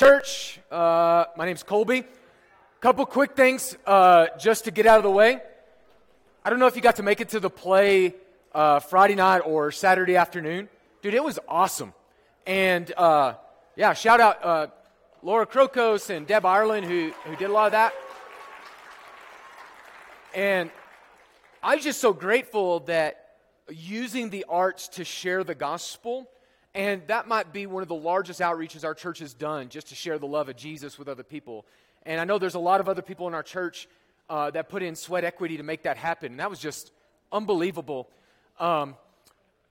Church, uh, my name's Colby. Couple quick things uh, just to get out of the way. I don't know if you got to make it to the play uh, Friday night or Saturday afternoon. Dude, it was awesome. And uh, yeah, shout out uh, Laura Krokos and Deb Ireland who, who did a lot of that. And I'm just so grateful that using the arts to share the gospel and that might be one of the largest outreaches our church has done just to share the love of Jesus with other people. And I know there's a lot of other people in our church uh, that put in sweat equity to make that happen. And that was just unbelievable. Um,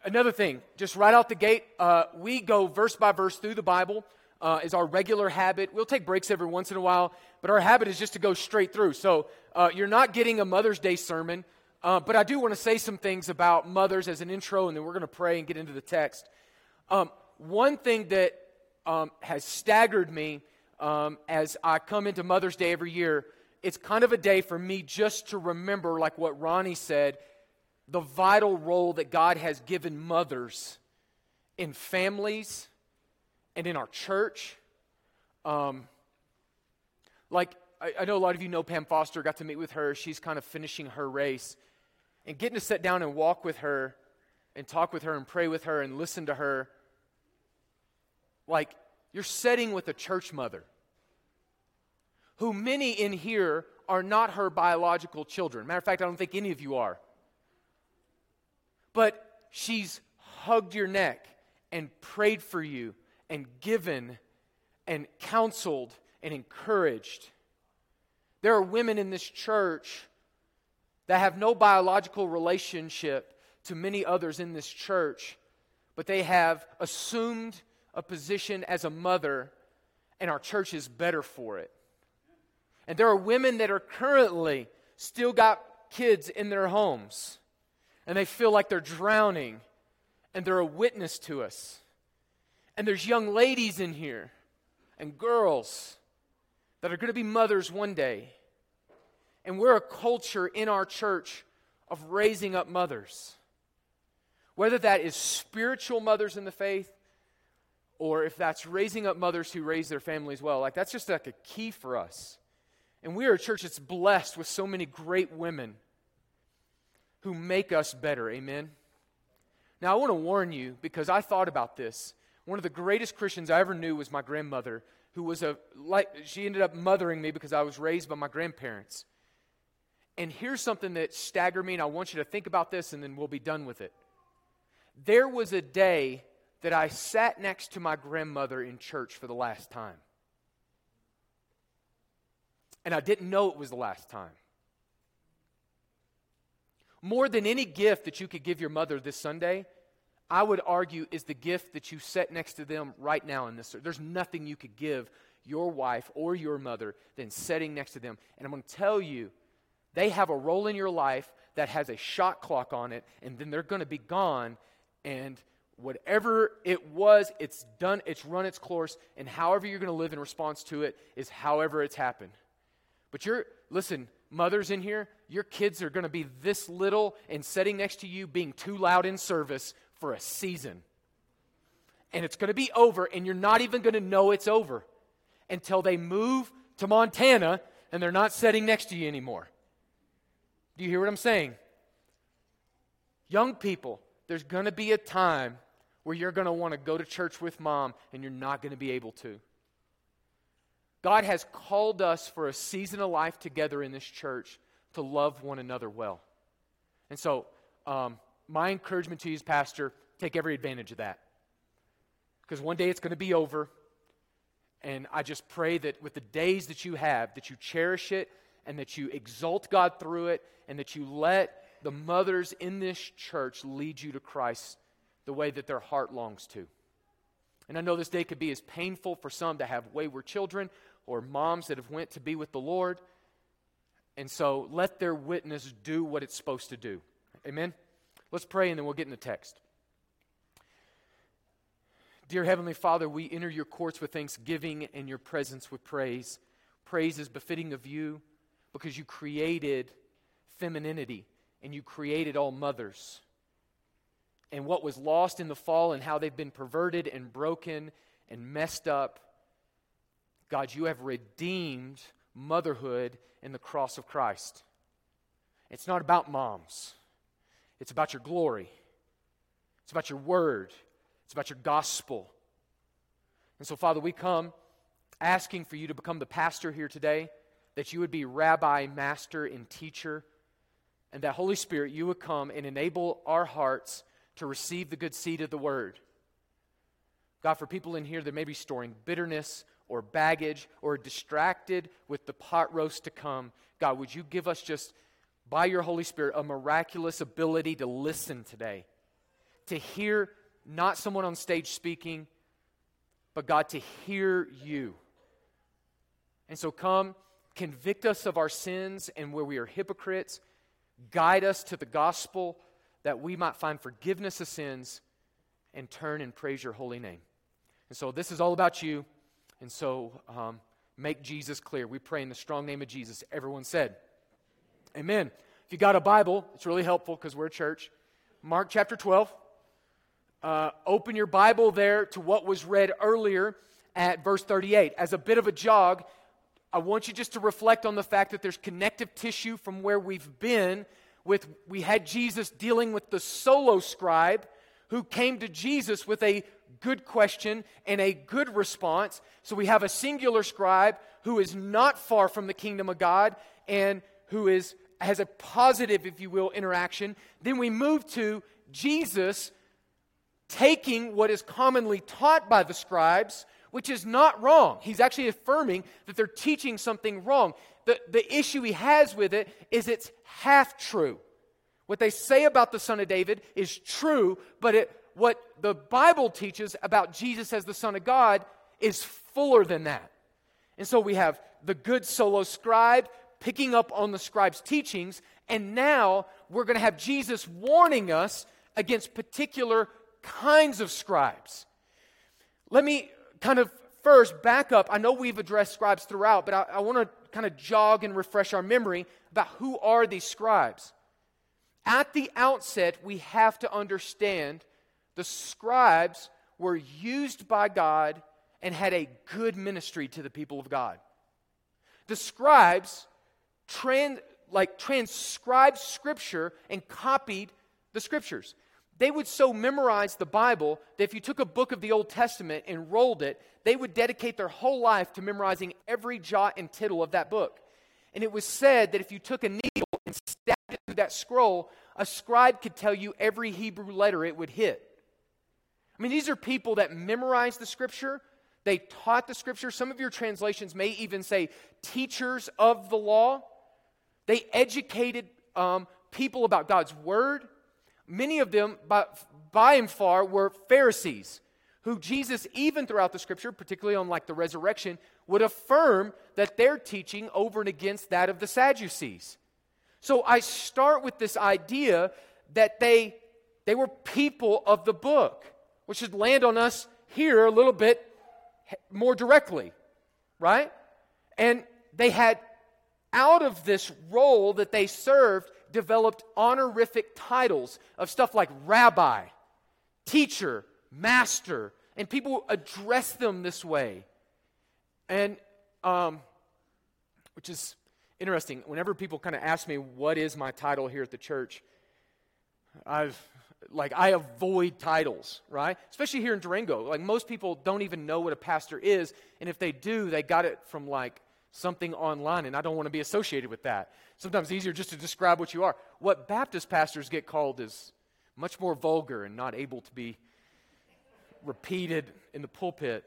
another thing, just right out the gate, uh, we go verse by verse through the Bible. Uh, is our regular habit. We'll take breaks every once in a while, but our habit is just to go straight through. So uh, you're not getting a Mother's Day sermon, uh, but I do want to say some things about mothers as an intro, and then we're going to pray and get into the text. Um, one thing that um, has staggered me um, as I come into Mother's Day every year, it's kind of a day for me just to remember, like what Ronnie said, the vital role that God has given mothers in families and in our church. Um, like, I, I, know a lot of you know Pam Foster, got to meet with her. She's kind of finishing her race. And getting to sit down and walk with her and talk with her and pray with her and listen to her like you're setting with a church mother who many in here are not her biological children. Matter of fact, I don't think any of you are. But she's hugged your neck and prayed for you and given and counseled and encouraged. There are women in this church that have no biological relationship to many others in this church, but they have assumed a position as a mother, and our church is better for it. And there are women that are currently still got kids in their homes, and they feel like they're drowning, and they're a witness to us. And there's young ladies in here and girls that are going to be mothers one day. And we're a culture in our church of raising up mothers. Whether that is spiritual mothers in the faith or if that's raising up mothers who raise their families well, like that's just like a key for us. And we are a church that's blessed with so many great women who make us better. Amen. Now, I want to warn you because I thought about this. One of the greatest Christians I ever knew was my grandmother, who was a like she ended up mothering me because I was raised by my grandparents. And here's something that staggered me, and I want you to think about this, and then we'll be done with it. There was a day that I sat next to my grandmother in church for the last time. And I didn't know it was the last time. More than any gift that you could give your mother this Sunday, I would argue is the gift that you set next to them right now in this. There's nothing you could give your wife or your mother than setting next to them. And I'm going to tell you, they have a role in your life that has a shot clock on it, and then they're going to be gone. And whatever it was, it's done, it's run its course, and however you're going to live in response to it is however it's happened. But you're, listen, mothers in here, your kids are going to be this little and sitting next to you being too loud in service for a season. And it's going to be over, and you're not even going to know it's over until they move to Montana and they're not sitting next to you anymore. Do you hear what I'm saying? Young people, there's going to be a time where you're going to want to go to church with mom and you're not going to be able to. God has called us for a season of life together in this church to love one another well. And so, um, my encouragement to you as pastor, take every advantage of that. Because one day it's going to be over. And I just pray that with the days that you have, that you cherish it and that you exalt God through it and that you let the mothers in this church lead you to Christ the way that their heart longs to. And I know this day could be as painful for some to have wayward children or moms that have went to be with the Lord. And so let their witness do what it's supposed to do. Amen. Let's pray and then we'll get in the text. Dear Heavenly Father, we enter your courts with thanksgiving and your presence with praise. Praise is befitting of you because you created femininity and you created all mothers and what was lost in the fall and how they've been perverted and broken and messed up. God, you have redeemed motherhood in the cross of Christ. It's not about moms, it's about your glory, it's about your word, it's about your gospel. And so, Father, we come asking for you to become the pastor here today, that you would be rabbi, master, and teacher, and that Holy Spirit, you would come and enable our hearts to receive the good seed of the word. God, for people in here that may be storing bitterness or baggage or distracted with the pot roast to come, God, would you give us just, by your Holy Spirit, a miraculous ability to listen today, to hear not someone on stage speaking, but God, to hear you. And so come, convict us of our sins and where we are hypocrites, guide us to the gospel that we might find forgiveness of sins and turn and praise your holy name. And so this is all about you. And so um, make Jesus clear. We pray in the strong name of Jesus. Everyone said, Amen. If you got a Bible, it's really helpful because we're a church. Mark chapter 12. Uh, open your Bible there to what was read earlier at verse 38. As a bit of a jog, I want you just to reflect on the fact that there's connective tissue from where we've been with we had Jesus dealing with the solo scribe who came to Jesus with a good question and a good response. So we have a singular scribe who is not far from the kingdom of God and who is has a positive, if you will, interaction. Then we move to Jesus taking what is commonly taught by the scribes, which is not wrong. He's actually affirming that they're teaching something wrong. The, the issue he has with it is it's half true. What they say about the Son of David is true, but it, what the Bible teaches about Jesus as the Son of God is fuller than that. And so we have the good solo scribe picking up on the scribe's teachings, and now we're going to have Jesus warning us against particular kinds of scribes. Let me kind of first back up. I know we've addressed scribes throughout, but I, I want to kind of jog and refresh our memory about who are these scribes. At the outset, we have to understand the scribes were used by God and had a good ministry to the people of God. The scribes trans, like transcribed scripture and copied the scriptures. They would so memorize the Bible that if you took a book of the Old Testament and rolled it, they would dedicate their whole life to memorizing every jot and tittle of that book. And it was said that if you took a needle and stabbed it through that scroll, a scribe could tell you every Hebrew letter it would hit. I mean, these are people that memorized the scripture, they taught the scripture. Some of your translations may even say teachers of the law. They educated um, people about God's word. Many of them, by, by and far, were Pharisees who Jesus, even throughout the scripture, particularly on like the resurrection, would affirm that their teaching over and against that of the Sadducees. So I start with this idea that they, they were people of the book which should land on us here a little bit more directly, right? And they had, out of this role that they served, developed honorific titles of stuff like rabbi, teacher, master, and people address them this way. And, um, which is interesting. Whenever people kind of ask me, what is my title here at the church? I've like I avoid titles, right? Especially here in Durango. Like most people don't even know what a pastor is, and if they do, they got it from like something online, and I don't want to be associated with that. Sometimes it's easier just to describe what you are. What Baptist pastors get called is much more vulgar and not able to be repeated in the pulpit.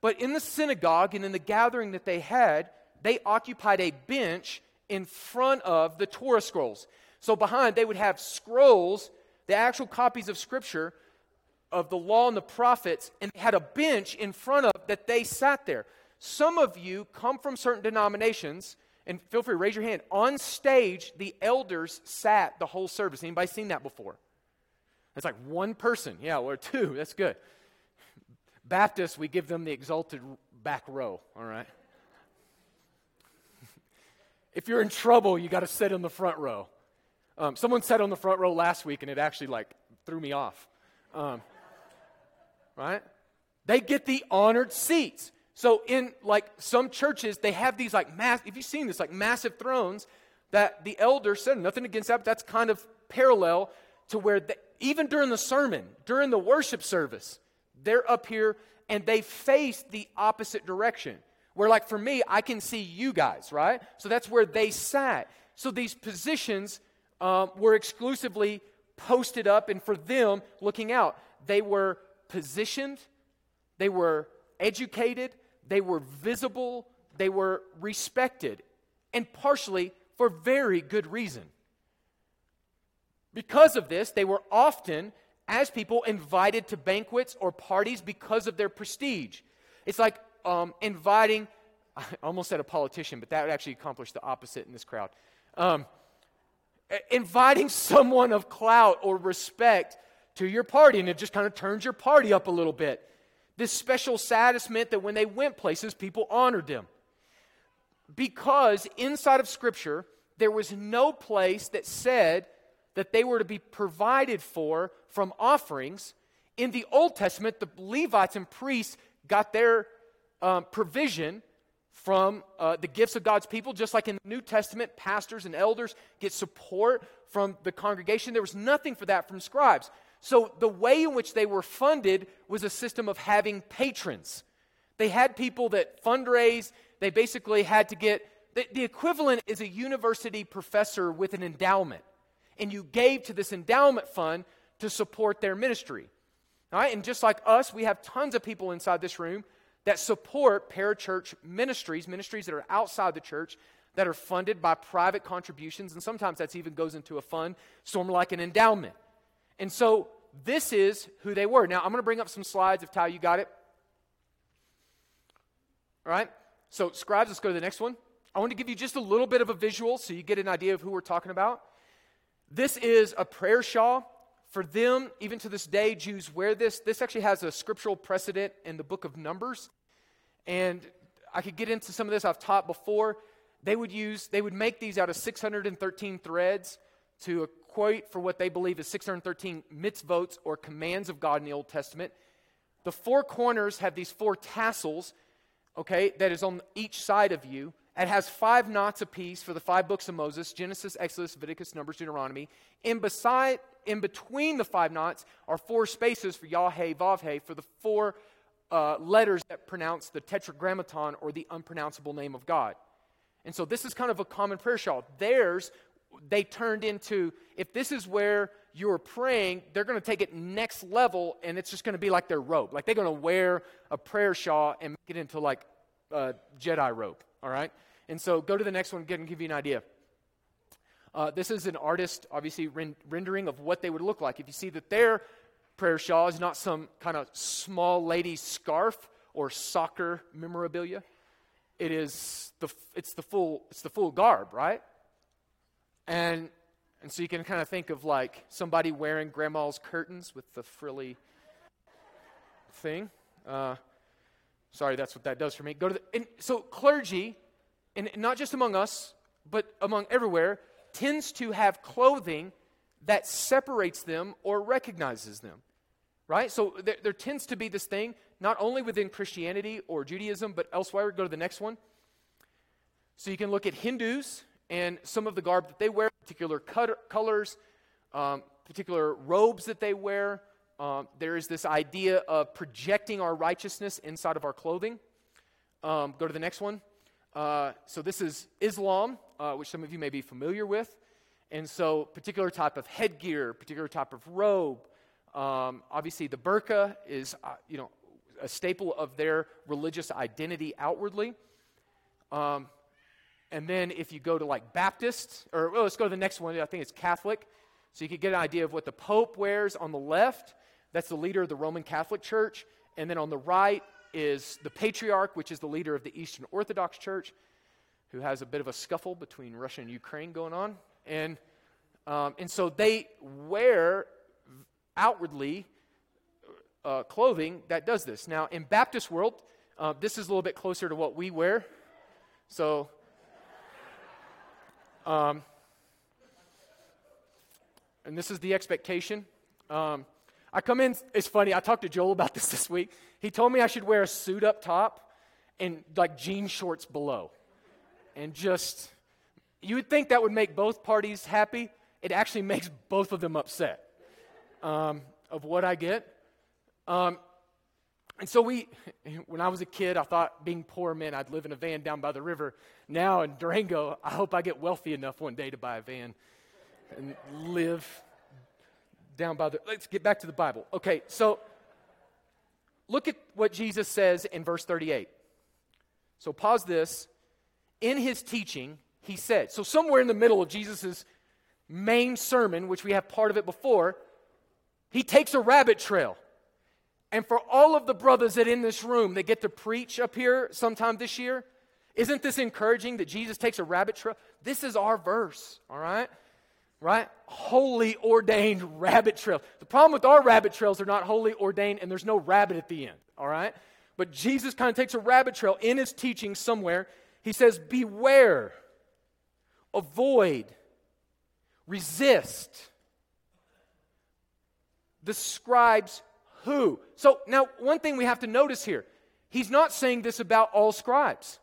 But in the synagogue and in the gathering that they had, they occupied a bench in front of the Torah scrolls. So behind, they would have scrolls, the actual copies of Scripture, of the law and the prophets, and they had a bench in front of that they sat there. Some of you come from certain denominations, and feel free to raise your hand. On stage, the elders sat the whole service. Anybody seen that before? It's like one person, yeah, or two. That's good. Baptists, we give them the exalted back row, all right? if you're in trouble, you got to sit in the front row. Um, someone sat on the front row last week and it actually like threw me off. Um, right? They get the honored seats. So in like some churches, they have these like mass. If you've seen this, like massive thrones that the elder said nothing against that, but that's kind of parallel to where even during the sermon, during the worship service, they're up here and they face the opposite direction. Where, like for me, I can see you guys, right? So that's where they sat. So these positions um, were exclusively posted up, and for them looking out, they were positioned, they were educated, they were visible, they were respected, and partially for very good reason. Because of this, they were often, as people, invited to banquets or parties because of their prestige. It's like um, inviting, I almost said a politician, but that would actually accomplish the opposite in this crowd. Um, inviting someone of clout or respect to your party, and it just kind of turns your party up a little bit. This special status meant that when they went places, people honored them. Because inside of Scripture, there was no place that said that they were to be provided for from offerings. In the Old Testament, the Levites and priests got their um, provision from uh, the gifts of God's people, just like in the New Testament, pastors and elders get support from the congregation. There was nothing for that from scribes. So the way in which they were funded was a system of having patrons. They had people that fundraise, they basically had to get the, the equivalent is a university professor with an endowment. And you gave to this endowment fund to support their ministry. All right, and just like us, we have tons of people inside this room that support parachurch ministries, ministries that are outside the church, that are funded by private contributions, and sometimes that even goes into a fund, sort of like an endowment. And so this is who they were. Now, I'm going to bring up some slides of Ty, you got it. All right? So, scribes, let's go to the next one. I want to give you just a little bit of a visual so you get an idea of who we're talking about. This is a prayer shawl. For them, even to this day, Jews wear this. This actually has a scriptural precedent in the book of Numbers. And I could get into some of this I've taught before. They would use, they would make these out of 613 threads to equate for what they believe is 613 mitzvot or commands of God in the Old Testament. The four corners have these four tassels, okay, that is on each side of you. It has five knots apiece for the five books of Moses Genesis, Exodus, Leviticus, Numbers, Deuteronomy. In, beside, in between the five knots are four spaces for Yahweh, Vavhe, for the four uh, letters that pronounce the tetragrammaton or the unpronounceable name of God. And so this is kind of a common prayer shawl. Theirs, they turned into, if this is where you're praying, they're going to take it next level and it's just going to be like their robe. Like they're going to wear a prayer shawl and make it into like a Jedi robe, all right? And so go to the next one and give you an idea. Uh, this is an artist, obviously, rendering of what they would look like. If you see that their prayer shawl is not some kind of small lady scarf or soccer memorabilia, it is the, it's the full, it's the full garb, right? And, and so you can kind of think of like somebody wearing grandma's curtains with the frilly thing. Uh, sorry, that's what that does for me. Go to the, and so clergy and not just among us, but among everywhere, tends to have clothing that separates them or recognizes them. Right? So there, there, tends to be this thing, not only within Christianity or Judaism, but elsewhere. Go to the next one. So you can look at Hindus and some of the garb that they wear, particular cut- colors, um, particular robes that they wear. Um, there is this idea of projecting our righteousness inside of our clothing. Um, go to the next one. Uh, so this is Islam, uh, which some of you may be familiar with. And so, particular type of headgear, particular type of robe. Um, obviously, the burqa is, uh, you know, a staple of their religious identity outwardly. Um, and then, if you go to like Baptist, or well, let's go to the next one. I think it's Catholic. So you can get an idea of what the Pope wears on the left. That's the leader of the Roman Catholic Church. And then on the right is the patriarch, which is the leader of the Eastern Orthodox Church, who has a bit of a scuffle between Russia and Ukraine going on. And, um, and so they wear outwardly uh, clothing that does this. Now, in Baptist world, uh, this is a little bit closer to what we wear. So, um, and this is the expectation. Um, I come in, it's funny, I talked to Joel about this this week. He told me I should wear a suit up top. and like jean shorts below. And just, you would think that would make both parties happy. It actually makes both of them upset um, of what I get. Um, and so we, when I was a kid, I thought being poor meant I'd live in a van down by the river. Now in Durango, I hope I get wealthy enough one day to buy a van and live down by the. Let's get back to the Bible. Okay, so look at what Jesus says in verse 38. So pause this. In his teaching, he said, so somewhere in the middle of Jesus' main sermon, which we have part of it before, he takes a rabbit trail. And for all of the brothers that in this room that get to preach up here sometime this year, isn't this encouraging that Jesus takes a rabbit trail? This is our verse, all right? Right? Holy ordained rabbit trail. The problem with our rabbit trails, they're not holy ordained and there's no rabbit at the end, all right? But Jesus kind of takes a rabbit trail in his teaching somewhere. He says, Beware, avoid, resist the scribes who. So now, one thing we have to notice here he's not saying this about all scribes.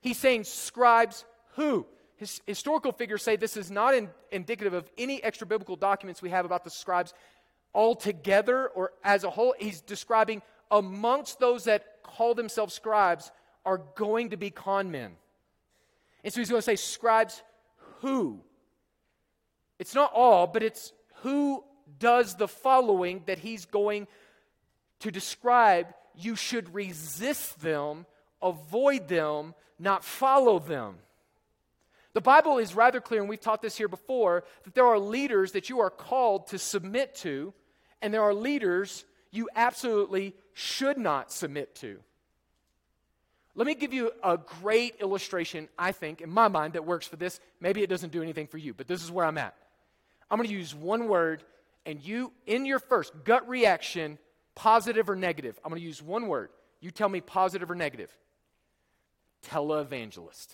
He's saying scribes who. His, historical figures say this is not in, indicative of any extra biblical documents we have about the scribes altogether or as a whole. He's describing amongst those that call themselves scribes are going to be con men. And so he's going to say, scribes who? It's not all, but it's who does the following that he's going to describe. You should resist them, avoid them, not follow them. The Bible is rather clear, and we've taught this here before, that there are leaders that you are called to submit to, and there are leaders you absolutely should not submit to. Let me give you a great illustration, I think, in my mind, that works for this. Maybe it doesn't do anything for you, but this is where I'm at. I'm going to use one word, and you, in your first gut reaction, positive or negative, I'm going to use one word. You tell me positive or negative. Televangelist.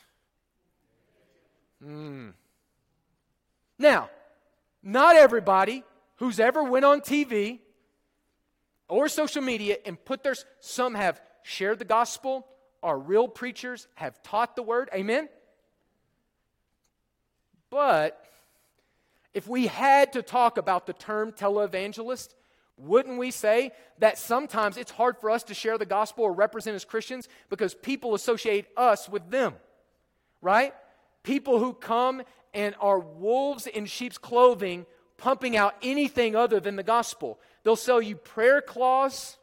Mm. Now, not everybody who's ever went on TV or social media and put their some have shared the gospel are real preachers have taught the word amen but if we had to talk about the term televangelist wouldn't we say that sometimes it's hard for us to share the gospel or represent as Christians because people associate us with them, right? People who come and are wolves in sheep's clothing, pumping out anything other than the gospel. They'll sell you prayer cloths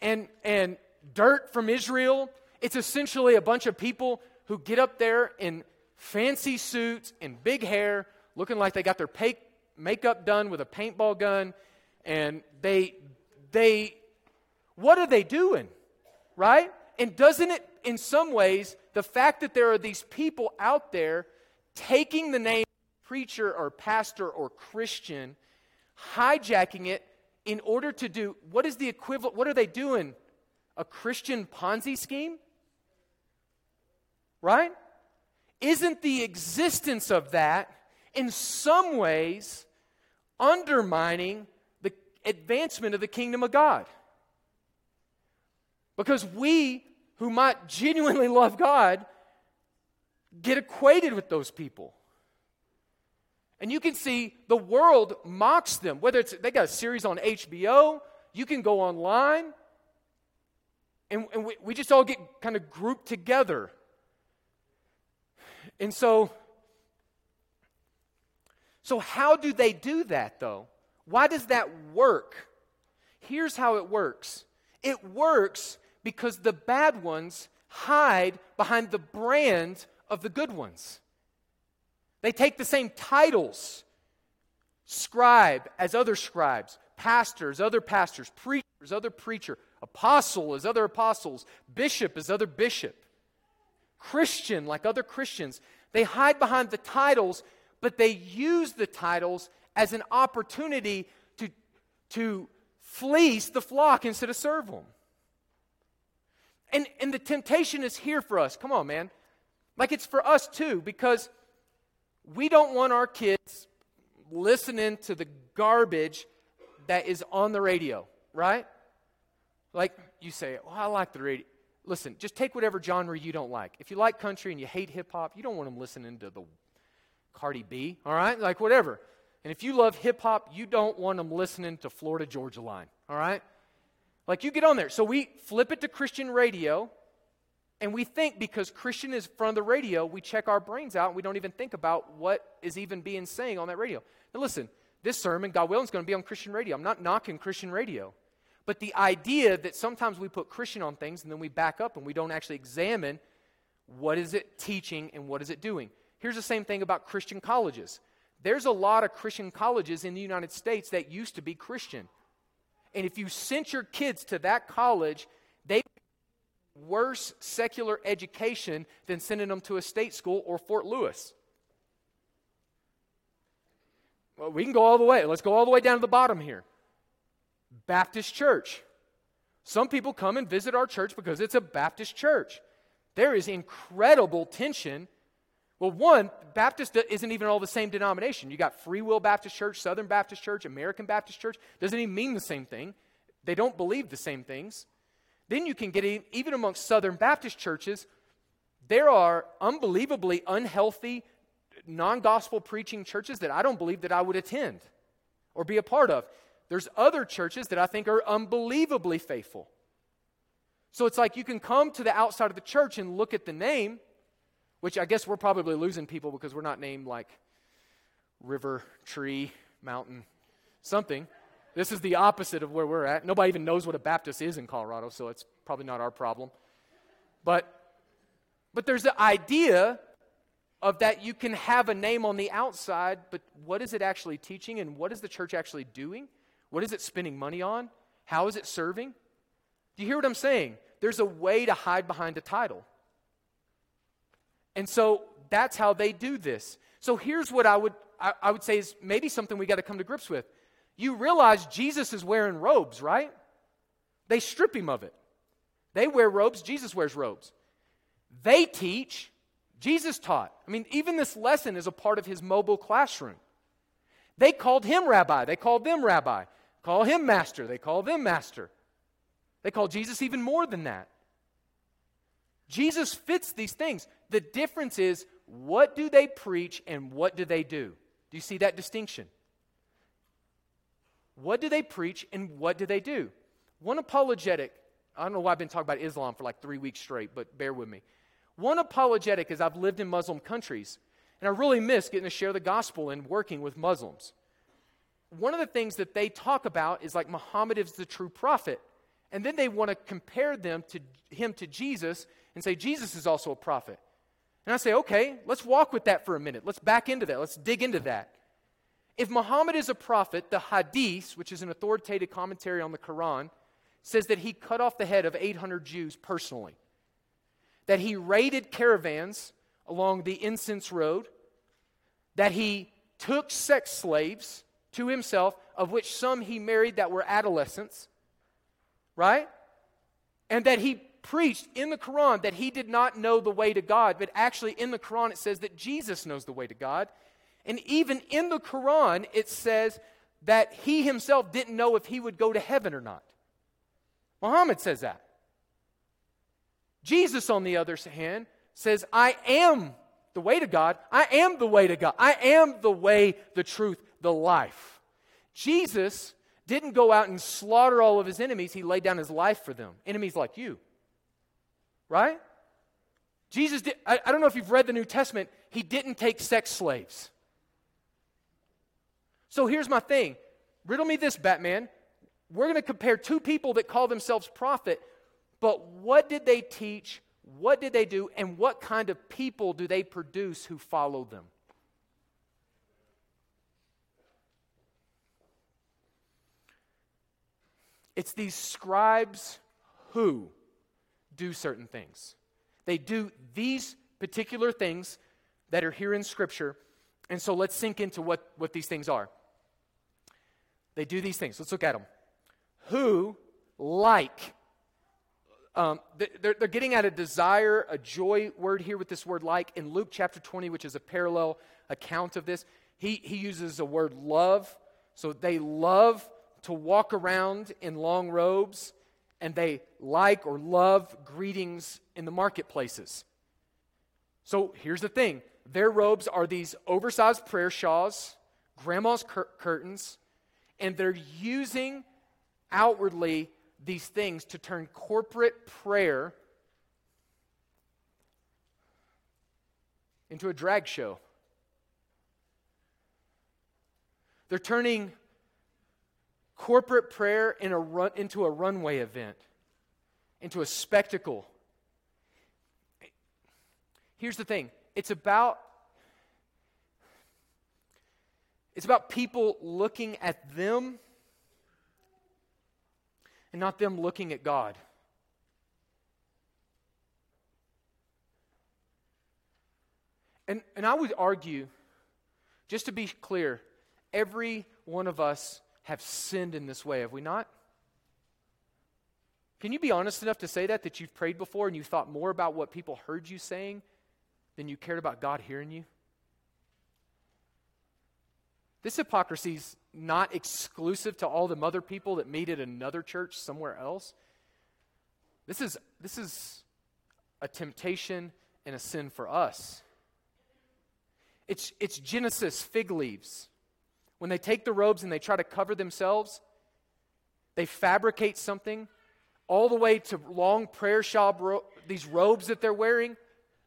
and, and dirt from Israel. It's essentially a bunch of people who get up there in fancy suits and big hair, looking like they got their pay, makeup done with a paintball gun and they they what are they doing? Right? And doesn't it in some ways the fact that there are these people out there taking the name preacher or pastor or Christian, hijacking it in order to do what is the equivalent? What are they doing? A Christian Ponzi scheme? Right? Isn't the existence of that in some ways undermining advancement of the kingdom of God. Because we who might genuinely love God get equated with those people. And you can see the world mocks them, whether it's they got a series on HBO, you can go online, and, and we, we just all get kind of grouped together. And so, so how do they do that though? Why does that work? Here's how it works it works because the bad ones hide behind the brand of the good ones. They take the same titles scribe as other scribes, pastors, other pastors, preachers, other preacher, apostle as other apostles, bishop as other bishop, Christian like other Christians. They hide behind the titles, but they use the titles as an opportunity to, to fleece the flock instead of serve them. And, and the temptation is here for us. Come on, man. Like it's for us too, because we don't want our kids listening to the garbage that is on the radio, right? Like you say, well, I like the radio. listen, just take whatever genre you don't like. If you like country and you hate hip hop, you don't want them listening to the Cardi B, all right? Like whatever. And if you love hip hop, you don't want them listening to Florida Georgia Line, all right? Like you get on there. So we flip it to Christian radio, and we think because Christian is from the radio, we check our brains out and we don't even think about what is even being saying on that radio. Now listen, this sermon, God willing, is going to be on Christian radio. I'm not knocking Christian radio. But the idea that sometimes we put Christian on things and then we back up and we don't actually examine what is it teaching and what is it doing. Here's the same thing about Christian colleges. There's a lot of Christian colleges in the United States that used to be Christian. And if you sent your kids to that college, they worse secular education than sending them to a state school or Fort Lewis. Well, we can go all the way. Let's go all the way down to the bottom here. Baptist church. Some people come and visit our church because it's a Baptist church. There is incredible tension well, one, Baptist isn't even all the same denomination. You got Free Will Baptist Church, Southern Baptist Church, American Baptist Church. Doesn't even mean the same thing. They don't believe the same things. Then you can get even amongst Southern Baptist churches, there are unbelievably unhealthy, non gospel preaching churches that I don't believe that I would attend or be a part of. There's other churches that I think are unbelievably faithful. So it's like you can come to the outside of the church and look at the name which I guess we're probably losing people because we're not named like river, tree, mountain, something. This is the opposite of where we're at. Nobody even knows what a Baptist is in Colorado, so it's probably not our problem. But but there's the idea of that you can have a name on the outside, but what is it actually teaching and what is the church actually doing? What is it spending money on? How is it serving? Do you hear what I'm saying? There's a way to hide behind a title. And so that's how they do this. So here's what I would, I, I would say is maybe something we got to come to grips with. You realize Jesus is wearing robes, right? They strip him of it. They wear robes, Jesus wears robes. They teach, Jesus taught. I mean, even this lesson is a part of his mobile classroom. They called him rabbi, they called them rabbi. Call him master, they call them master. They call Jesus even more than that. Jesus fits these things. The difference is what do they preach and what do they do? Do you see that distinction? What do they preach and what do they do? One apologetic, I don't know why I've been talking about Islam for like three weeks straight, but bear with me. One apologetic is I've lived in Muslim countries, and I really miss getting to share the gospel and working with Muslims. One of the things that they talk about is like Muhammad is the true prophet. And then they want to compare them to him to Jesus and say Jesus is also a prophet. And I say, okay, let's walk with that for a minute. Let's back into that. Let's dig into that. If Muhammad is a prophet, the Hadith, which is an authoritative commentary on the Quran, says that he cut off the head of 800 Jews personally, that he raided caravans along the incense road, that he took sex slaves to himself, of which some he married that were adolescents, right? And that he preached in the Quran that he did not know the way to God, but actually in the Quran it says that Jesus knows the way to God. And even in the Quran it says that he himself didn't know if he would go to heaven or not. Muhammad says that. Jesus, on the other hand, says, I am the way to God. I am the way to God. I am the way, the truth, the life. Jesus didn't go out and slaughter all of his enemies, he laid down his life for them. Enemies like you. Right? Jesus did, I, I don't know if you've read the New Testament, he didn't take sex slaves. So here's my thing riddle me this, Batman. We're going to compare two people that call themselves prophet, but what did they teach? What did they do? And what kind of people do they produce who follow them? It's these scribes who do certain things. They do these particular things that are here in Scripture. And so let's sink into what, what these things are. They do these things. Let's look at them. Who, like, um, they're, they're getting at a desire, a joy word here with this word like. In Luke chapter 20, which is a parallel account of this, he, he uses the word love. So they love to walk around in long robes and they like or love greetings in the marketplaces. So here's the thing their robes are these oversized prayer shawls, grandma's cur- curtains, and they're using outwardly these things to turn corporate prayer into a drag show. They're turning corporate prayer in a run, into a runway event, into a spectacle. Here's the thing it's about it's about people looking at them and not them looking at God. And, and I would argue, just to be clear, every one of us have sinned in this way, have we not? Can you be honest enough to say that, that you've prayed before and you thought more about what people heard you saying than you cared about God hearing you? This hypocrisy is not exclusive to all the other people that meet at another church somewhere else. This is, this is a temptation and a sin for us. It's, it's Genesis fig leaves. When they take the robes and they try to cover themselves, they fabricate something all the way to long prayer shawl, ro- these robes that they're wearing.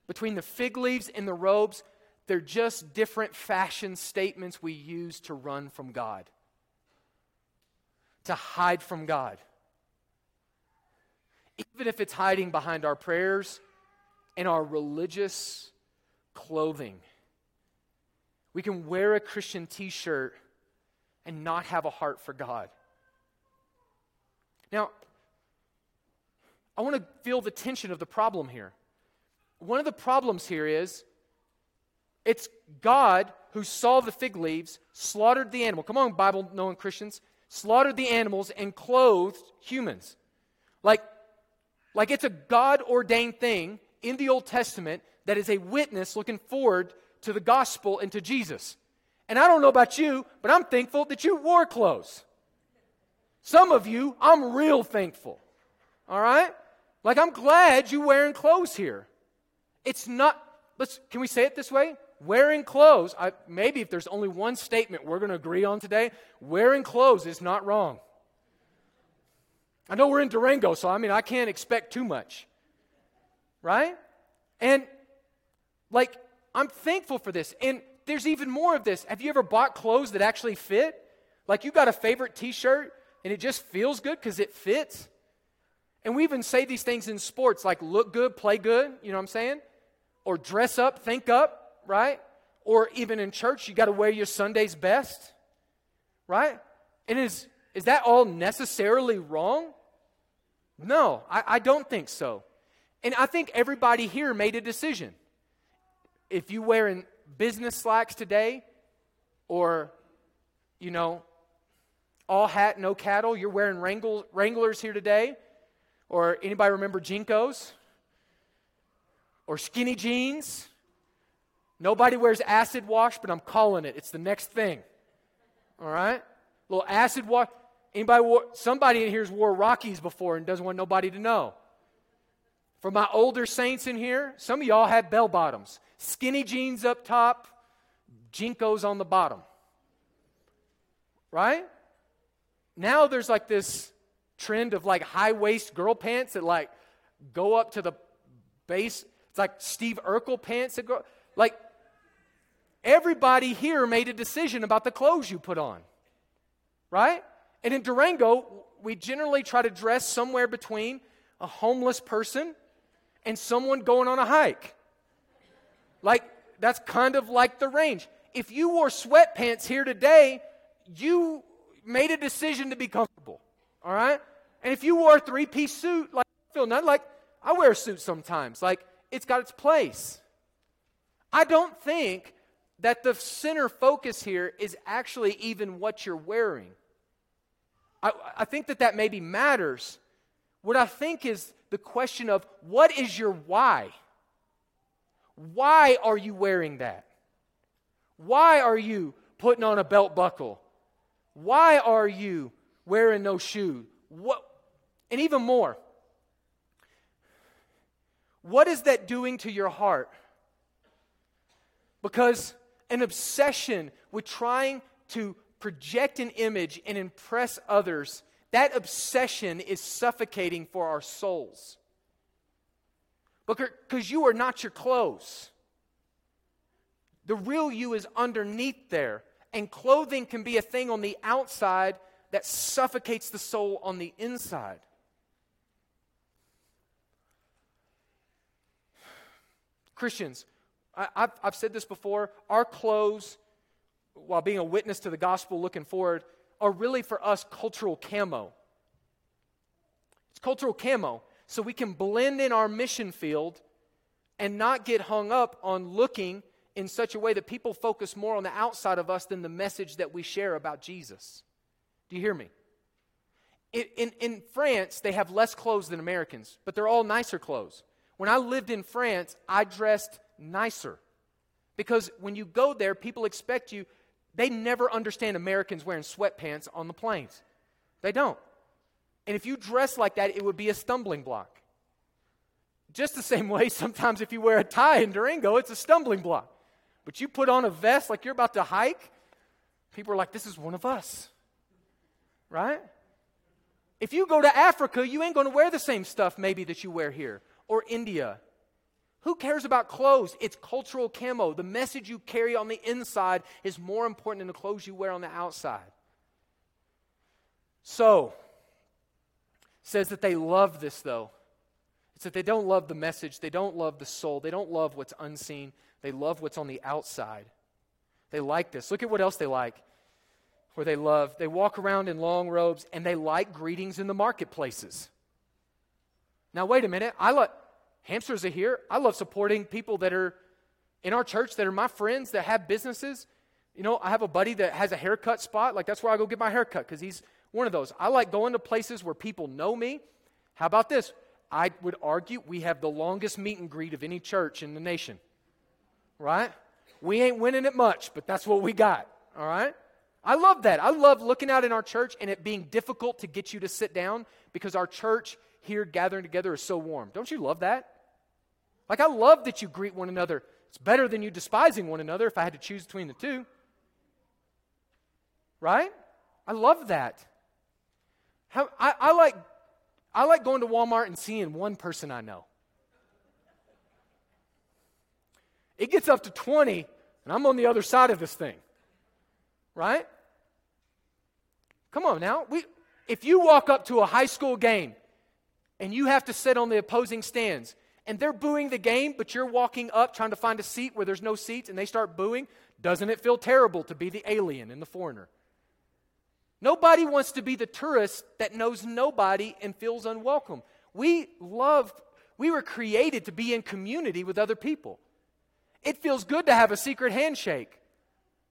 Between the fig leaves and the robes, they're just different fashion statements we use to run from God, to hide from God. Even if it's hiding behind our prayers and our religious clothing. We can wear a Christian t shirt and not have a heart for God. Now, I want to feel the tension of the problem here. One of the problems here is it's God who saw the fig leaves, slaughtered the animal. Come on, Bible knowing Christians. Slaughtered the animals and clothed humans. Like, like it's a God ordained thing in the Old Testament that is a witness looking forward to the gospel and to Jesus. And I don't know about you, but I'm thankful that you wore clothes. Some of you, I'm real thankful. All right? Like I'm glad you're wearing clothes here. It's not let's can we say it this way? Wearing clothes, I, maybe if there's only one statement we're going to agree on today, wearing clothes is not wrong. I know we're in Durango, so I mean I can't expect too much. Right? And like I'm thankful for this. And there's even more of this. Have you ever bought clothes that actually fit? Like you got a favorite t shirt and it just feels good because it fits? And we even say these things in sports like look good, play good, you know what I'm saying? Or dress up, think up, right? Or even in church, you got to wear your Sunday's best, right? And is, is that all necessarily wrong? No, I, I don't think so. And I think everybody here made a decision if you wearing business slacks today, or you know, all hat, no cattle, you're wearing Wrangl- Wranglers here today, or anybody remember JNCOs? Or skinny jeans? Nobody wears acid wash, but I'm calling it. It's the next thing. All right? A little acid wash. Anybody somebody in here's wore Rockies before and doesn't want nobody to know. For my older saints in here, some of y'all have bell bottoms. Skinny jeans up top, JNCOs on the bottom. Right? Now there's like this trend of like high waist girl pants that like go up to the base. It's like Steve Urkel pants that go like everybody here made a decision about the clothes you put on. Right? And in Durango, we generally try to dress somewhere between a homeless person and someone going on a hike. Like, that's kind of like the range. If you wore sweatpants here today, you made a decision to be comfortable. All right? And if you wore a three piece suit, like, I feel not like I wear a suit sometimes. Like, it's got its place. I don't think that the center focus here is actually even what you're wearing. I, I think that that maybe matters. What I think is the question of what is your why? Why are you wearing that? Why are you putting on a belt buckle? Why are you wearing no shoe? What And even more, what is that doing to your heart? Because an obsession with trying to project an image and impress others, that obsession is suffocating for our souls. Because you are not your clothes. The real you is underneath there. And clothing can be a thing on the outside that suffocates the soul on the inside. Christians, I, have I've said this before, our clothes, while being a witness to the gospel looking forward, are really for us cultural camo. It's cultural camo, so we can blend in our mission field and not get hung up on looking in such a way that people focus more on the outside of us than the message that we share about Jesus. Do you hear me? In, in, in, France, they have less clothes than Americans, but they're all nicer clothes. When I lived in France, I dressed nicer. Because when you go there, people expect you, they never understand Americans wearing sweatpants on the planes. They don't. And if you dress like that, it would be a stumbling block. Just the same way, sometimes if you wear a tie in Durango, it's a stumbling block. But you put on a vest like you're about to hike, people are like, this is one of us. Right? If you go to Africa, you ain't going to wear the same stuff maybe that you wear here or India. Who cares about clothes? It's cultural camo. The message you carry on the inside is more important than the clothes you wear on the outside. So, says that they love this though. It's that they don't love the message, they don't love the soul, they don't love what's unseen, they love what's on the outside. They like this. Look at what else they like. Where they love, they walk around in long robes and they like greetings in the marketplaces. Now, wait a minute. I like hamsters are here. I love supporting people that are in our church that are my friends that have businesses. You know, I have a buddy that has a haircut spot. Like, that's where I go get my haircut because he's one of those. I like going to places where people know me. How about this? I would argue we have the longest meet and greet of any church in the nation. Right? We ain't winning it much, but that's what we got. All right? I love that. I love looking out in our church and it being difficult to get you to sit down because our church here gathering together is so warm. Don't you love that? Like, I love that you greet one another. It's better than you despising one another if I had to choose between the two. Right? I love that. How, I, I, like, I like going to Walmart and seeing one person I know. It gets up to 20, and I'm on the other side of this thing. Right? Come on now. We, if you walk up to a high school game and you have to sit on the opposing stands and they're booing the game, but you're walking up trying to find a seat where there's no seats and they start booing, doesn't it feel terrible to be the alien and the foreigner? Nobody wants to be the tourist that knows nobody and feels unwelcome. We love, we were created to be in community with other people. It feels good to have a secret handshake,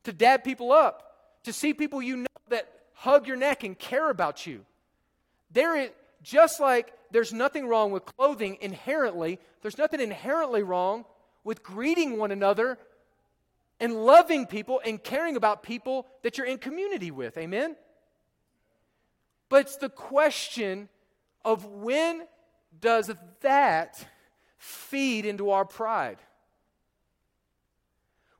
to dab people up, to see people you know that hug your neck and care about you. There is, just like there's nothing wrong with clothing inherently, there's nothing inherently wrong with greeting one another and loving people and caring about people that you're in community with. Amen? But it's the question of when does that feed into our pride?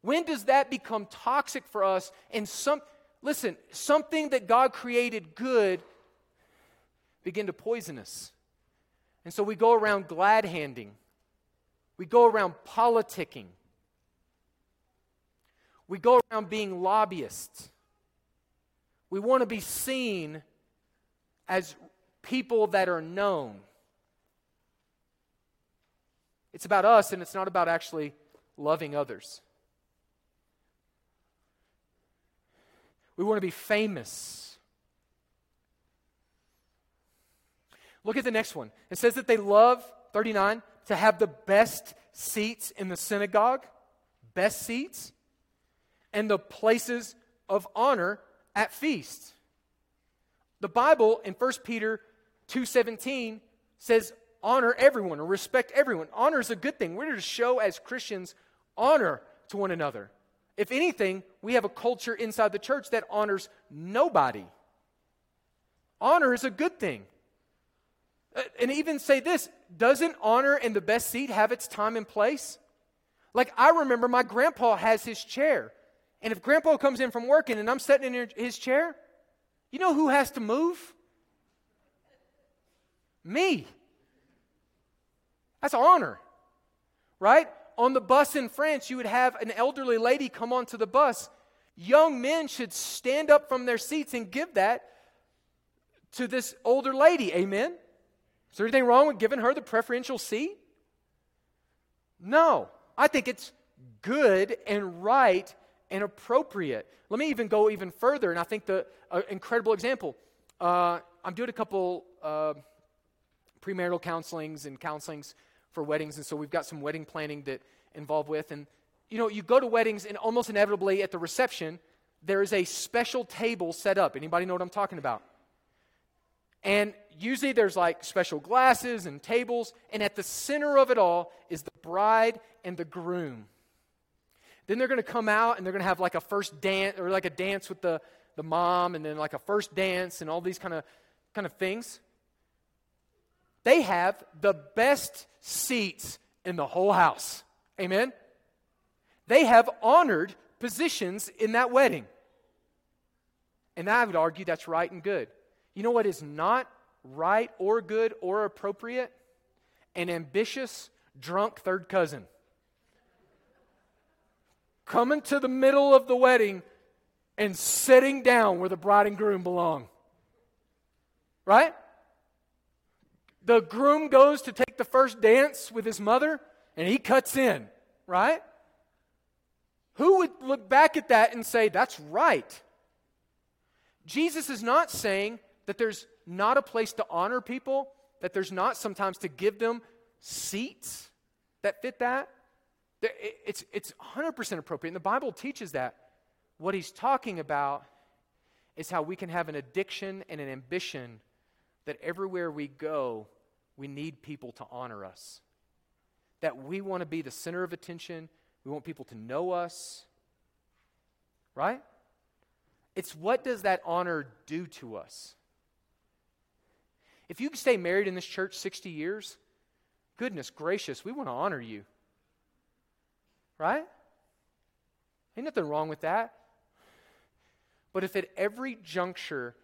When does that become toxic for us and some listen, something that God created good begin to poison us? And so we go around glad handing, we go around politicking, we go around being lobbyists. We want to be seen as people that are known. It's about us, and it's not about actually loving others. We want to be famous. Look at the next one. It says that they love, 39, to have the best seats in the synagogue, best seats, and the places of honor at feasts. The Bible in 1 Peter 2:17 says honor everyone or respect everyone. Honor is a good thing. We're to show as Christians honor to one another. If anything, we have a culture inside the church that honors nobody. Honor is a good thing. Uh, and even say this doesn't honor and the best seat have its time and place? Like, I remember my grandpa has his chair. And if grandpa comes in from working and I'm sitting in his chair, you know who has to move? Me. That's honor, right? On the bus in France, you would have an elderly lady come onto the bus. Young men should stand up from their seats and give that to this older lady. Amen? Is there anything wrong with giving her the preferential seat? No. I think it's good and right and appropriate. Let me even go even further, and I think the uh, incredible example. Uh, I'm doing a couple uh, premarital counselings and counselings for weddings, and so we've got some wedding planning that involved with. And you know, you go to weddings, and almost inevitably at the reception, there is a special table set up. Anybody know what I'm talking about? And usually there's like special glasses and tables, and at the center of it all is the bride and the groom. Then they're going to come out and they're going to have like a first dance or like a dance with the, the mom and then like a first dance and all these kind of kind of things. They have the best seats in the whole house. Amen. They have honored positions in that wedding. And I would argue that's right and good. You know what is not right or good or appropriate? An ambitious, drunk third cousin coming to the middle of the wedding and sitting down where the bride and groom belong. Right? The groom goes to take the first dance with his mother and he cuts in, right? Who would look back at that and say, that's right? Jesus is not saying that there's not a place to honor people, that there's not sometimes to give them seats that fit that. It's, it's 100% appropriate. And the Bible teaches that. What he's talking about is how we can have an addiction and an ambition that everywhere we go, we need people to honor us. That we want to be the center of attention. We want people to know us. Right? It's what does that honor do to us? If you can stay married in this church 60 years, goodness gracious, we want to honor you. Right? Ain't nothing wrong with that. But if at every juncture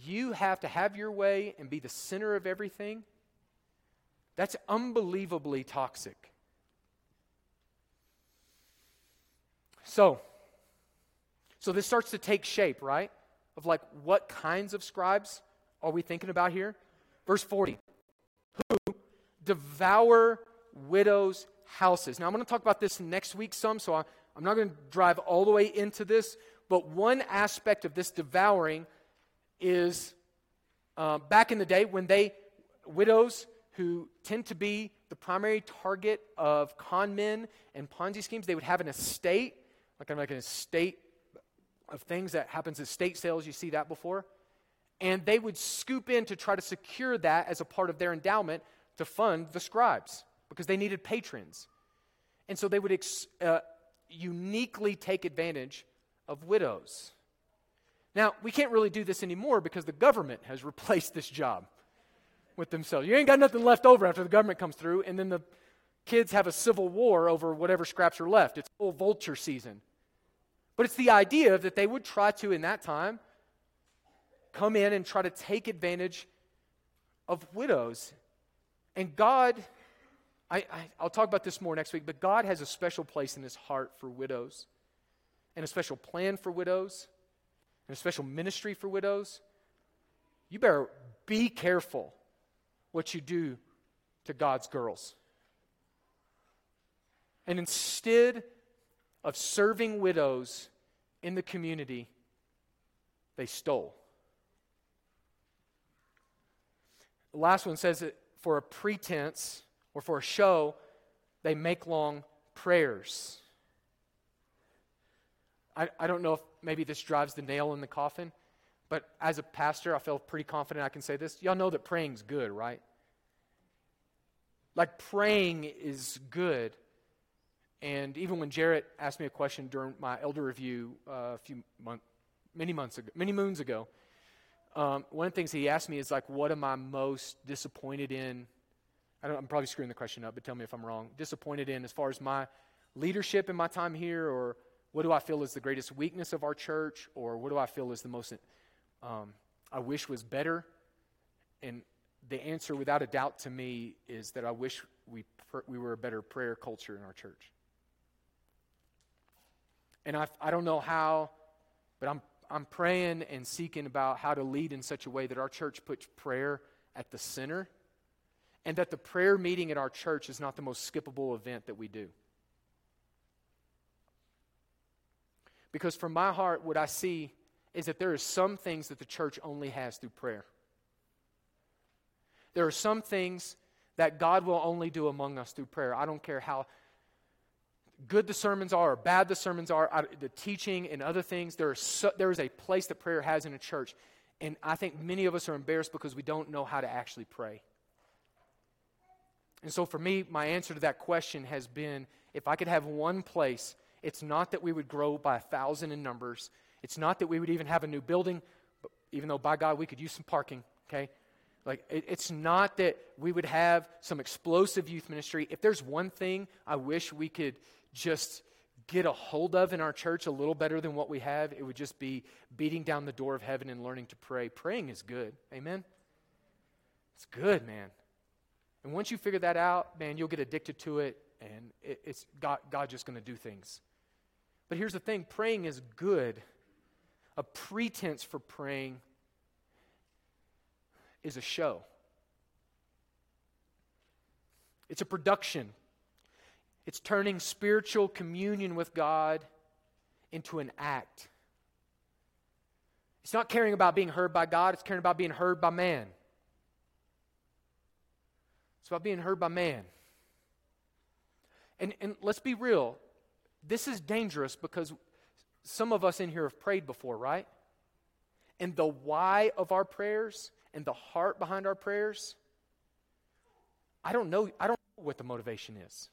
you have to have your way and be the center of everything, that's unbelievably toxic. So, so this starts to take shape, right? Of like what kinds of scribes are we thinking about here? Verse 40. Who devour widows' houses. Now, I'm going to talk about this next week some, so I'm not going to drive all the way into this, but one aspect of this devouring is uh, back in the day when they, widows who tend to be the primary target of con men and Ponzi schemes, they would have an estate, like, like an estate of things that happens at estate sales. You see that before? And they would scoop in to try to secure that as a part of their endowment to fund the scribes because they needed patrons. And so they would ex- uh, uniquely take advantage of widows. Now, we can't really do this anymore because the government has replaced this job with themselves. You ain't got nothing left over after the government comes through, and then the kids have a civil war over whatever scraps are left. It's full vulture season. But it's the idea that they would try to, in that time, come in and try to take advantage of widows. And God I, will talk about this more next week, but God has a special place in his heart for widows, and a special plan for widows, and a special ministry for widows. You better be careful what you do to God's girls. And instead of serving widows in the community, they stole. The last one says that for a pretense, or for a show, they make long prayers. I, I don't know if maybe this drives the nail in the coffin, but as a pastor, I feel pretty confident I can say this. Y'all know that praying's good, right? Like praying is good. And even when Jarrett asked me a question during my elder review uh, a few months, many months ago, many moons ago, Um, one of the things he asked me is like, what am I most disappointed in? I am probably screwing the question up, but tell me if I'm wrong. Disappointed in as far as my leadership in my time here, or what do I feel is the greatest weakness of our church, or what do I feel is the most um, I wish was better? And the answer, without a doubt, to me is that I wish we, pr- we were a better prayer culture in our church. And I, I don't know how, but I'm, I'm praying and seeking about how to lead in such a way that our church puts prayer at the center and that the prayer meeting at our church is not the most skippable event that we do. Because from my heart, what I see is that there are some things that the church only has through prayer. There are some things that God will only do among us through prayer. I don't care how good the sermons are or bad the sermons are, the teaching and other things. There so, there is a place that prayer has in a church. And I think many of us are embarrassed because we don't know how to actually pray. And so for me, my answer to that question has been if I could have one place, it's not that we would grow by a thousand in numbers. It's not that we would even have a new building, even though by God we could use some parking, okay? Like, it, it's not that we would have some explosive youth ministry. If there's one thing I wish we could just get a hold of in our church a little better than what we have, it would just be beating down the door of heaven and learning to pray. Praying is good. Amen? It's good, man. And once you figure that out, man, you'll get addicted to it, and it, it's God, God just going to do things. But here's the thing praying is good. A pretense for praying is a show, it's a production. It's turning spiritual communion with God into an act. It's not caring about being heard by God, it's caring about being heard by man. It's about being heard by man. And, and let's be real, this is dangerous because some of us in here have prayed before, right? And the why of our prayers and the heart behind our prayers, I don't know, I don't know what the motivation is.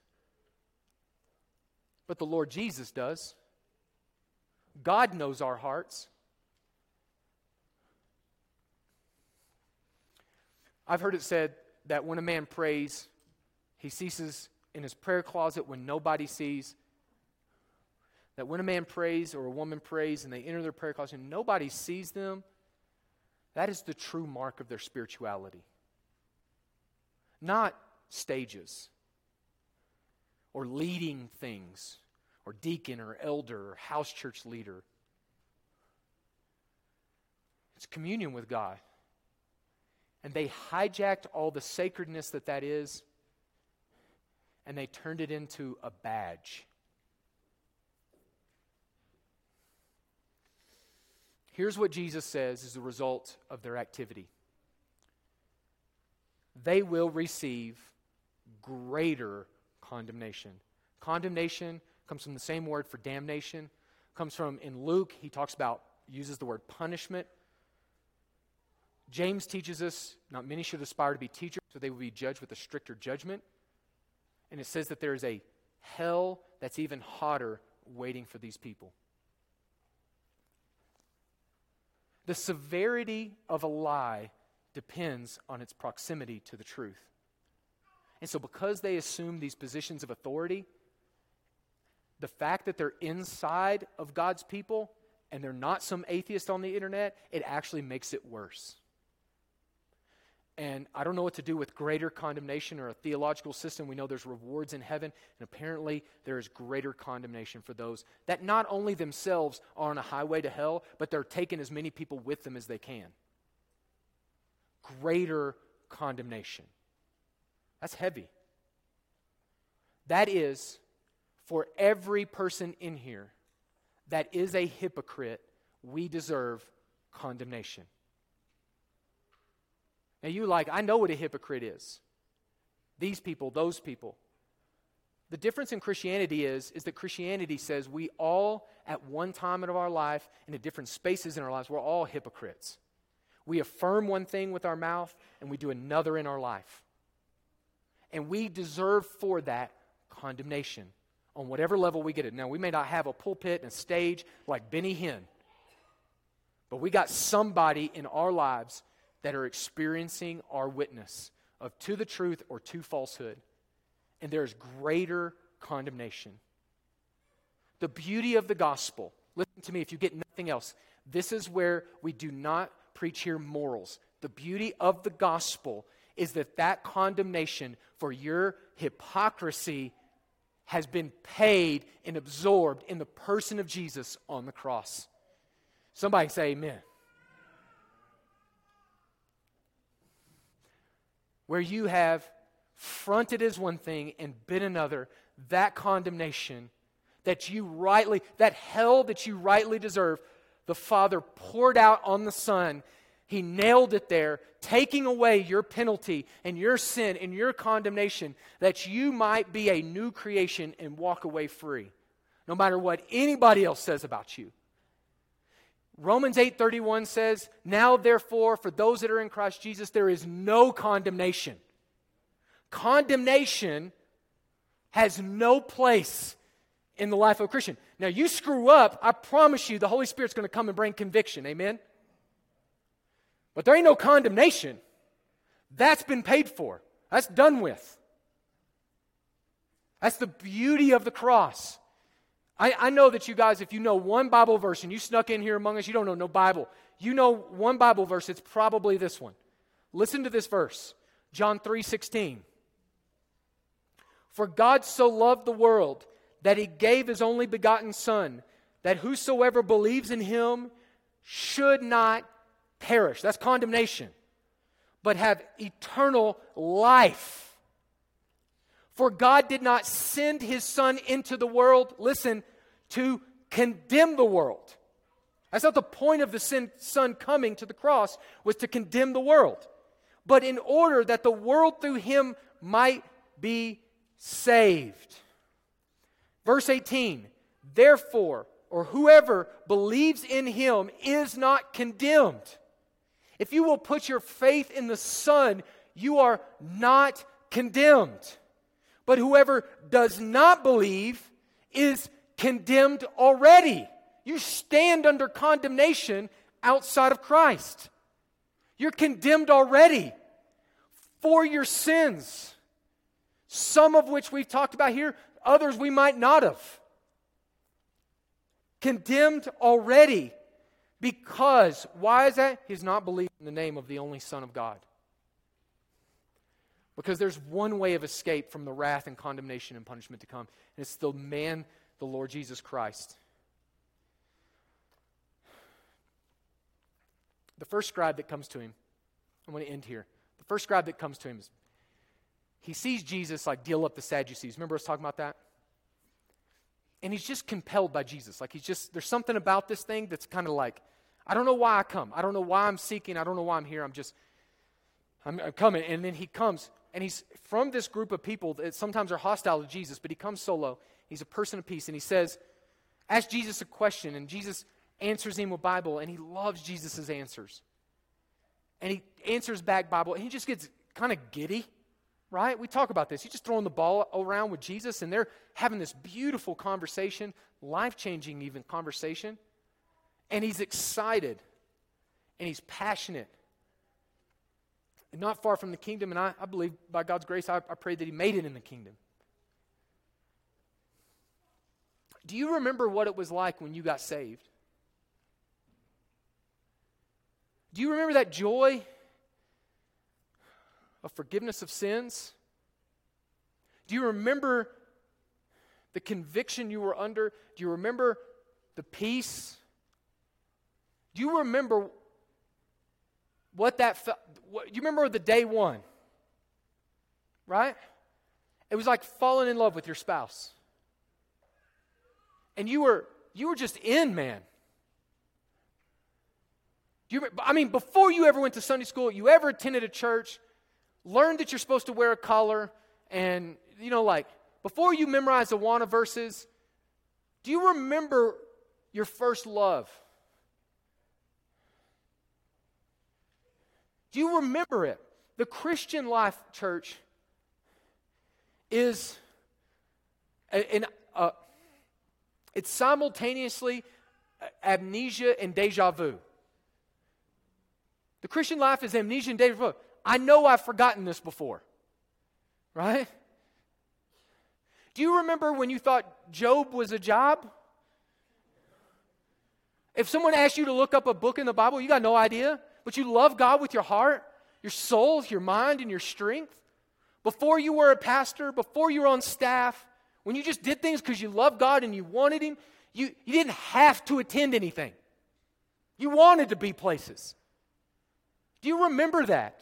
But the Lord Jesus does. God knows our hearts. I've heard it said that when a man prays, he ceases in his prayer closet when nobody sees. That when a man prays or a woman prays and they enter their prayer closet and nobody sees them, that is the true mark of their spirituality. Not stages or leading things, or deacon or elder or house church leader. It's communion with God. And they hijacked all the sacredness that that is, and they turned it into a badge. Here's what Jesus says is the result of their activity they will receive greater condemnation. Condemnation comes from the same word for damnation. Comes from in Luke, he talks about uses the word punishment. James teaches us not many should aspire to be teachers, so they will be judged with a stricter judgment. And it says that there is a hell that's even hotter waiting for these people. The severity of a lie depends on its proximity to the truth. And so, because they assume these positions of authority, the fact that they're inside of God's people and they're not some atheist on the internet, it actually makes it worse. And I don't know what to do with greater condemnation or a theological system. We know there's rewards in heaven, and apparently there is greater condemnation for those that not only themselves are on a highway to hell, but they're taking as many people with them as they can. Greater condemnation. That's heavy. That is for every person in here that is a hypocrite, we deserve condemnation. Now, you like, I know what a hypocrite is. These people, those people. The difference in Christianity is, is that Christianity says we all, at one time of our life, and at different spaces in our lives, we're all hypocrites. We affirm one thing with our mouth, and we do another in our life. And we deserve for that condemnation on whatever level we get it. Now, we may not have a pulpit and a stage like Benny Hinn, But we got somebody in our lives that are experiencing our witness of to the truth or to falsehood. And there is greater condemnation. The beauty of the gospel, listen to me if you get nothing else, this is where we do not preach here morals. The beauty of the gospel is that that condemnation for your hypocrisy has been paid and absorbed in the person of Jesus on the cross. Somebody say amen. Where you have fronted as one thing and been another, that condemnation that you rightly, that hell that you rightly deserve, the Father poured out on the Son. He nailed it there, taking away your penalty and your sin and your condemnation, that you might be a new creation and walk away free, no matter what anybody else says about you. Romans 8:31 says, "Now therefore for those that are in Christ Jesus there is no condemnation." Condemnation has no place in the life of a Christian. Now, you screw up, I promise you the Holy Spirit's going to come and bring conviction. Amen? But there ain't no condemnation. That's been paid for, that's done with. That's the beauty of the cross. I, I, know that you guys, if you know one Bible verse and you snuck in here among us, you don't know no Bible. You know one Bible verse, it's probably this one. Listen to this verse John 3 16. For God so loved the world that he gave his only begotten Son, that whosoever believes in him should not perish. That's condemnation, but have eternal life. For God did not send his Son into the world, listen, to condemn the world. That's not the point of the sin, Son coming to the cross, was to condemn the world, but in order that the world through him might be saved. Verse 18, therefore, or whoever believes in him is not condemned. If you will put your faith in the Son, you are not condemned. But whoever does not believe is condemned already. You stand under condemnation outside of Christ. You're condemned already for your sins, some of which we've talked about here, others we might not have. Condemned already because, why is that? He's not believing in the name of the only Son of God. Because there's one way of escape from the wrath and condemnation and punishment to come, and it's the man, the Lord Jesus Christ. The first scribe that comes to him, I'm going to end here. The first scribe that comes to him is he sees Jesus like deal up the Sadducees. Remember us talking about that? And he's just compelled by Jesus. Like he's just, there's something about this thing that's kind of like, I don't know why I come. I don't know why I'm seeking. I don't know why I'm here. I'm just, I'm, I'm coming. And then he comes, and he's from this group of people that sometimes are hostile to Jesus, but he comes solo. He's a person of peace. And he says, Ask Jesus a question. And Jesus answers him with Bible, and he loves Jesus' answers. And he answers back Bible, and he just gets kind of giddy right? We talk about this. He's just throwing the ball around with Jesus, and they're having this beautiful conversation, life changing, even conversation. And he's excited and he's passionate. And not far from the kingdom, and I, I believe by God's grace, I, I pray that he made it in the kingdom. Do you remember what it was like when you got saved? Do you remember that joy of forgiveness of sins? Do you remember the conviction you were under? Do you remember the peace? Do you remember what that felt? What, you remember the day one, right? It was like falling in love with your spouse. And you were you were just in, man. You, I mean, before you ever went to Sunday school, you ever attended a church, learned that you're supposed to wear a collar, and, you know, like, before you memorize the Awana verses, do you remember your first love? Do you remember it? The Christian life, church, is an, uh, it's simultaneously amnesia and deja vu. The Christian life is amnesia and deja vu. I know I've forgotten this before. Right? Do you remember when you thought Job was a job? If someone asked you to look up a book in the Bible, you got no idea, but you love God with your heart, your soul, your mind, and your strength. Before you were a pastor, before you were on staff, when you just did things because you loved God and you wanted Him, you, you didn't have to attend anything. You wanted to be places. Do you remember that?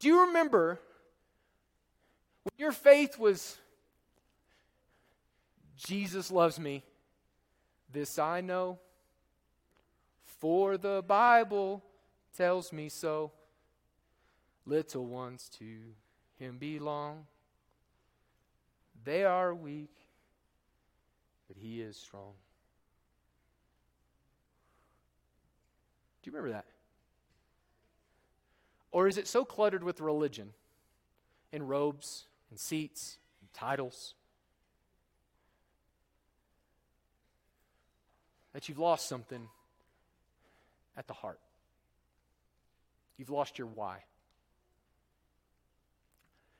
Do you remember when your faith was Jesus loves me? This I know, for the Bible tells me so. Little ones to him belong. They are weak, but he is strong. Do you remember that? Or is it so cluttered with religion and robes and seats and titles that you've lost something at the heart. You've lost your why.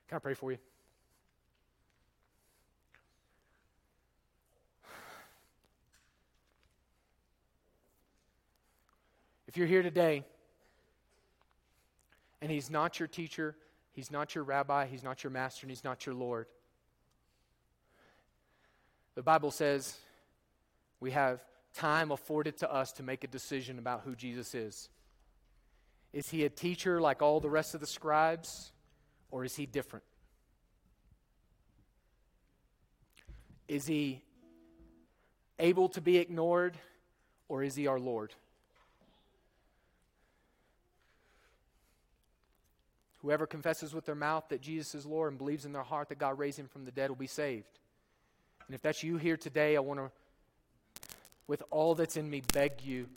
Can I pray for you? If you're here today and he's not your teacher, he's not your rabbi, he's not your master, and he's not your Lord, the Bible says we have time afforded to us to make a decision about who Jesus is. Is he a teacher like all the rest of the scribes, or is he different? Is he able to be ignored, or is he our Lord? Whoever confesses with their mouth that Jesus is Lord and believes in their heart that God raised him from the dead will be saved. And if that's you here today, I want to with all that's in me, beg you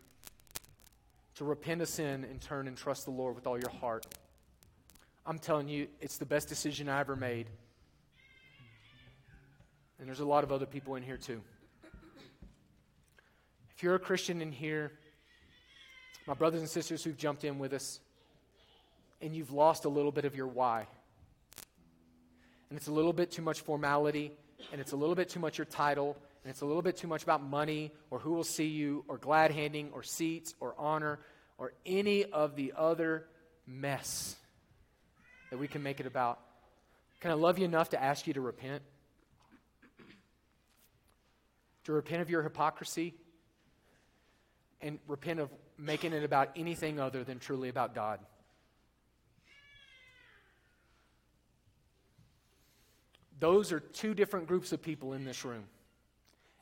to repent of sin and turn and trust the Lord with all your heart. I'm telling you, it's the best decision I ever made. And there's a lot of other people in here too. If you're a Christian in here, my brothers and sisters who've jumped in with us, and you've lost a little bit of your why, and it's a little bit too much formality, and it's a little bit too much your title, and it's a little bit too much about money or who will see you or glad handing or seats or honor or any of the other mess that we can make it about. Can I love you enough to ask you to repent? To repent of your hypocrisy and repent of making it about anything other than truly about God. Those are two different groups of people in this room.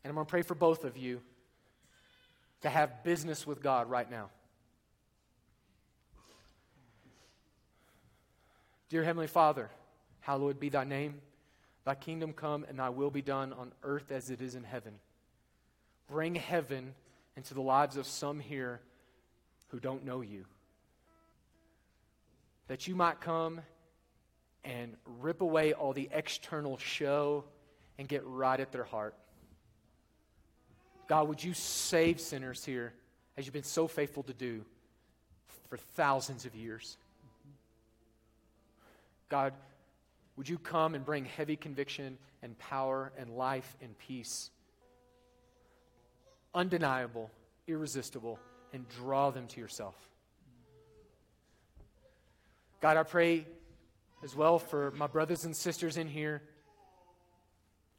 And I'm going to pray for both of you to have business with God right now. Dear Heavenly Father, hallowed be thy name. Thy kingdom come, and thy will be done on earth as it is in heaven. Bring heaven into the lives of some here who don't know you. That you might come and rip away all the external show and get right at their heart. God, would you save sinners here as you've been so faithful to do for thousands of years? God, would you come and bring heavy conviction and power and life and peace? Undeniable, irresistible, and draw them to yourself. God, I pray as well for my brothers and sisters in here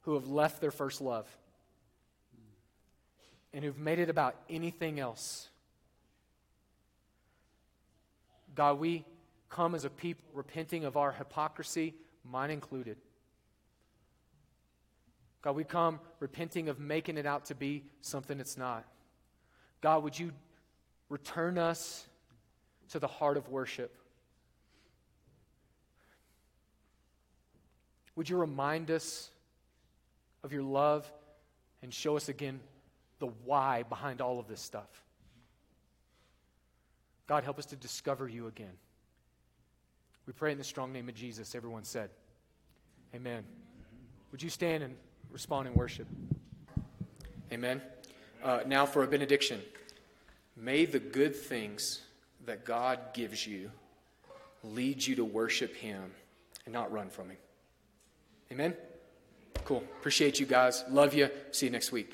who have left their first love and who've made it about anything else. God, we come as a people repenting of our hypocrisy, mine included. God, we come repenting of making it out to be something it's not. God, would you return us to the heart of worship? Would you remind us of your love and show us again the why behind all of this stuff. God, help us to discover you again. We pray in the strong name of Jesus. Everyone said, Amen. Would you stand and respond in worship? Amen. Uh, now for a benediction. May the good things that God gives you lead you to worship Him and not run from Him. Amen? Cool. Appreciate you guys. Love you. See you next week.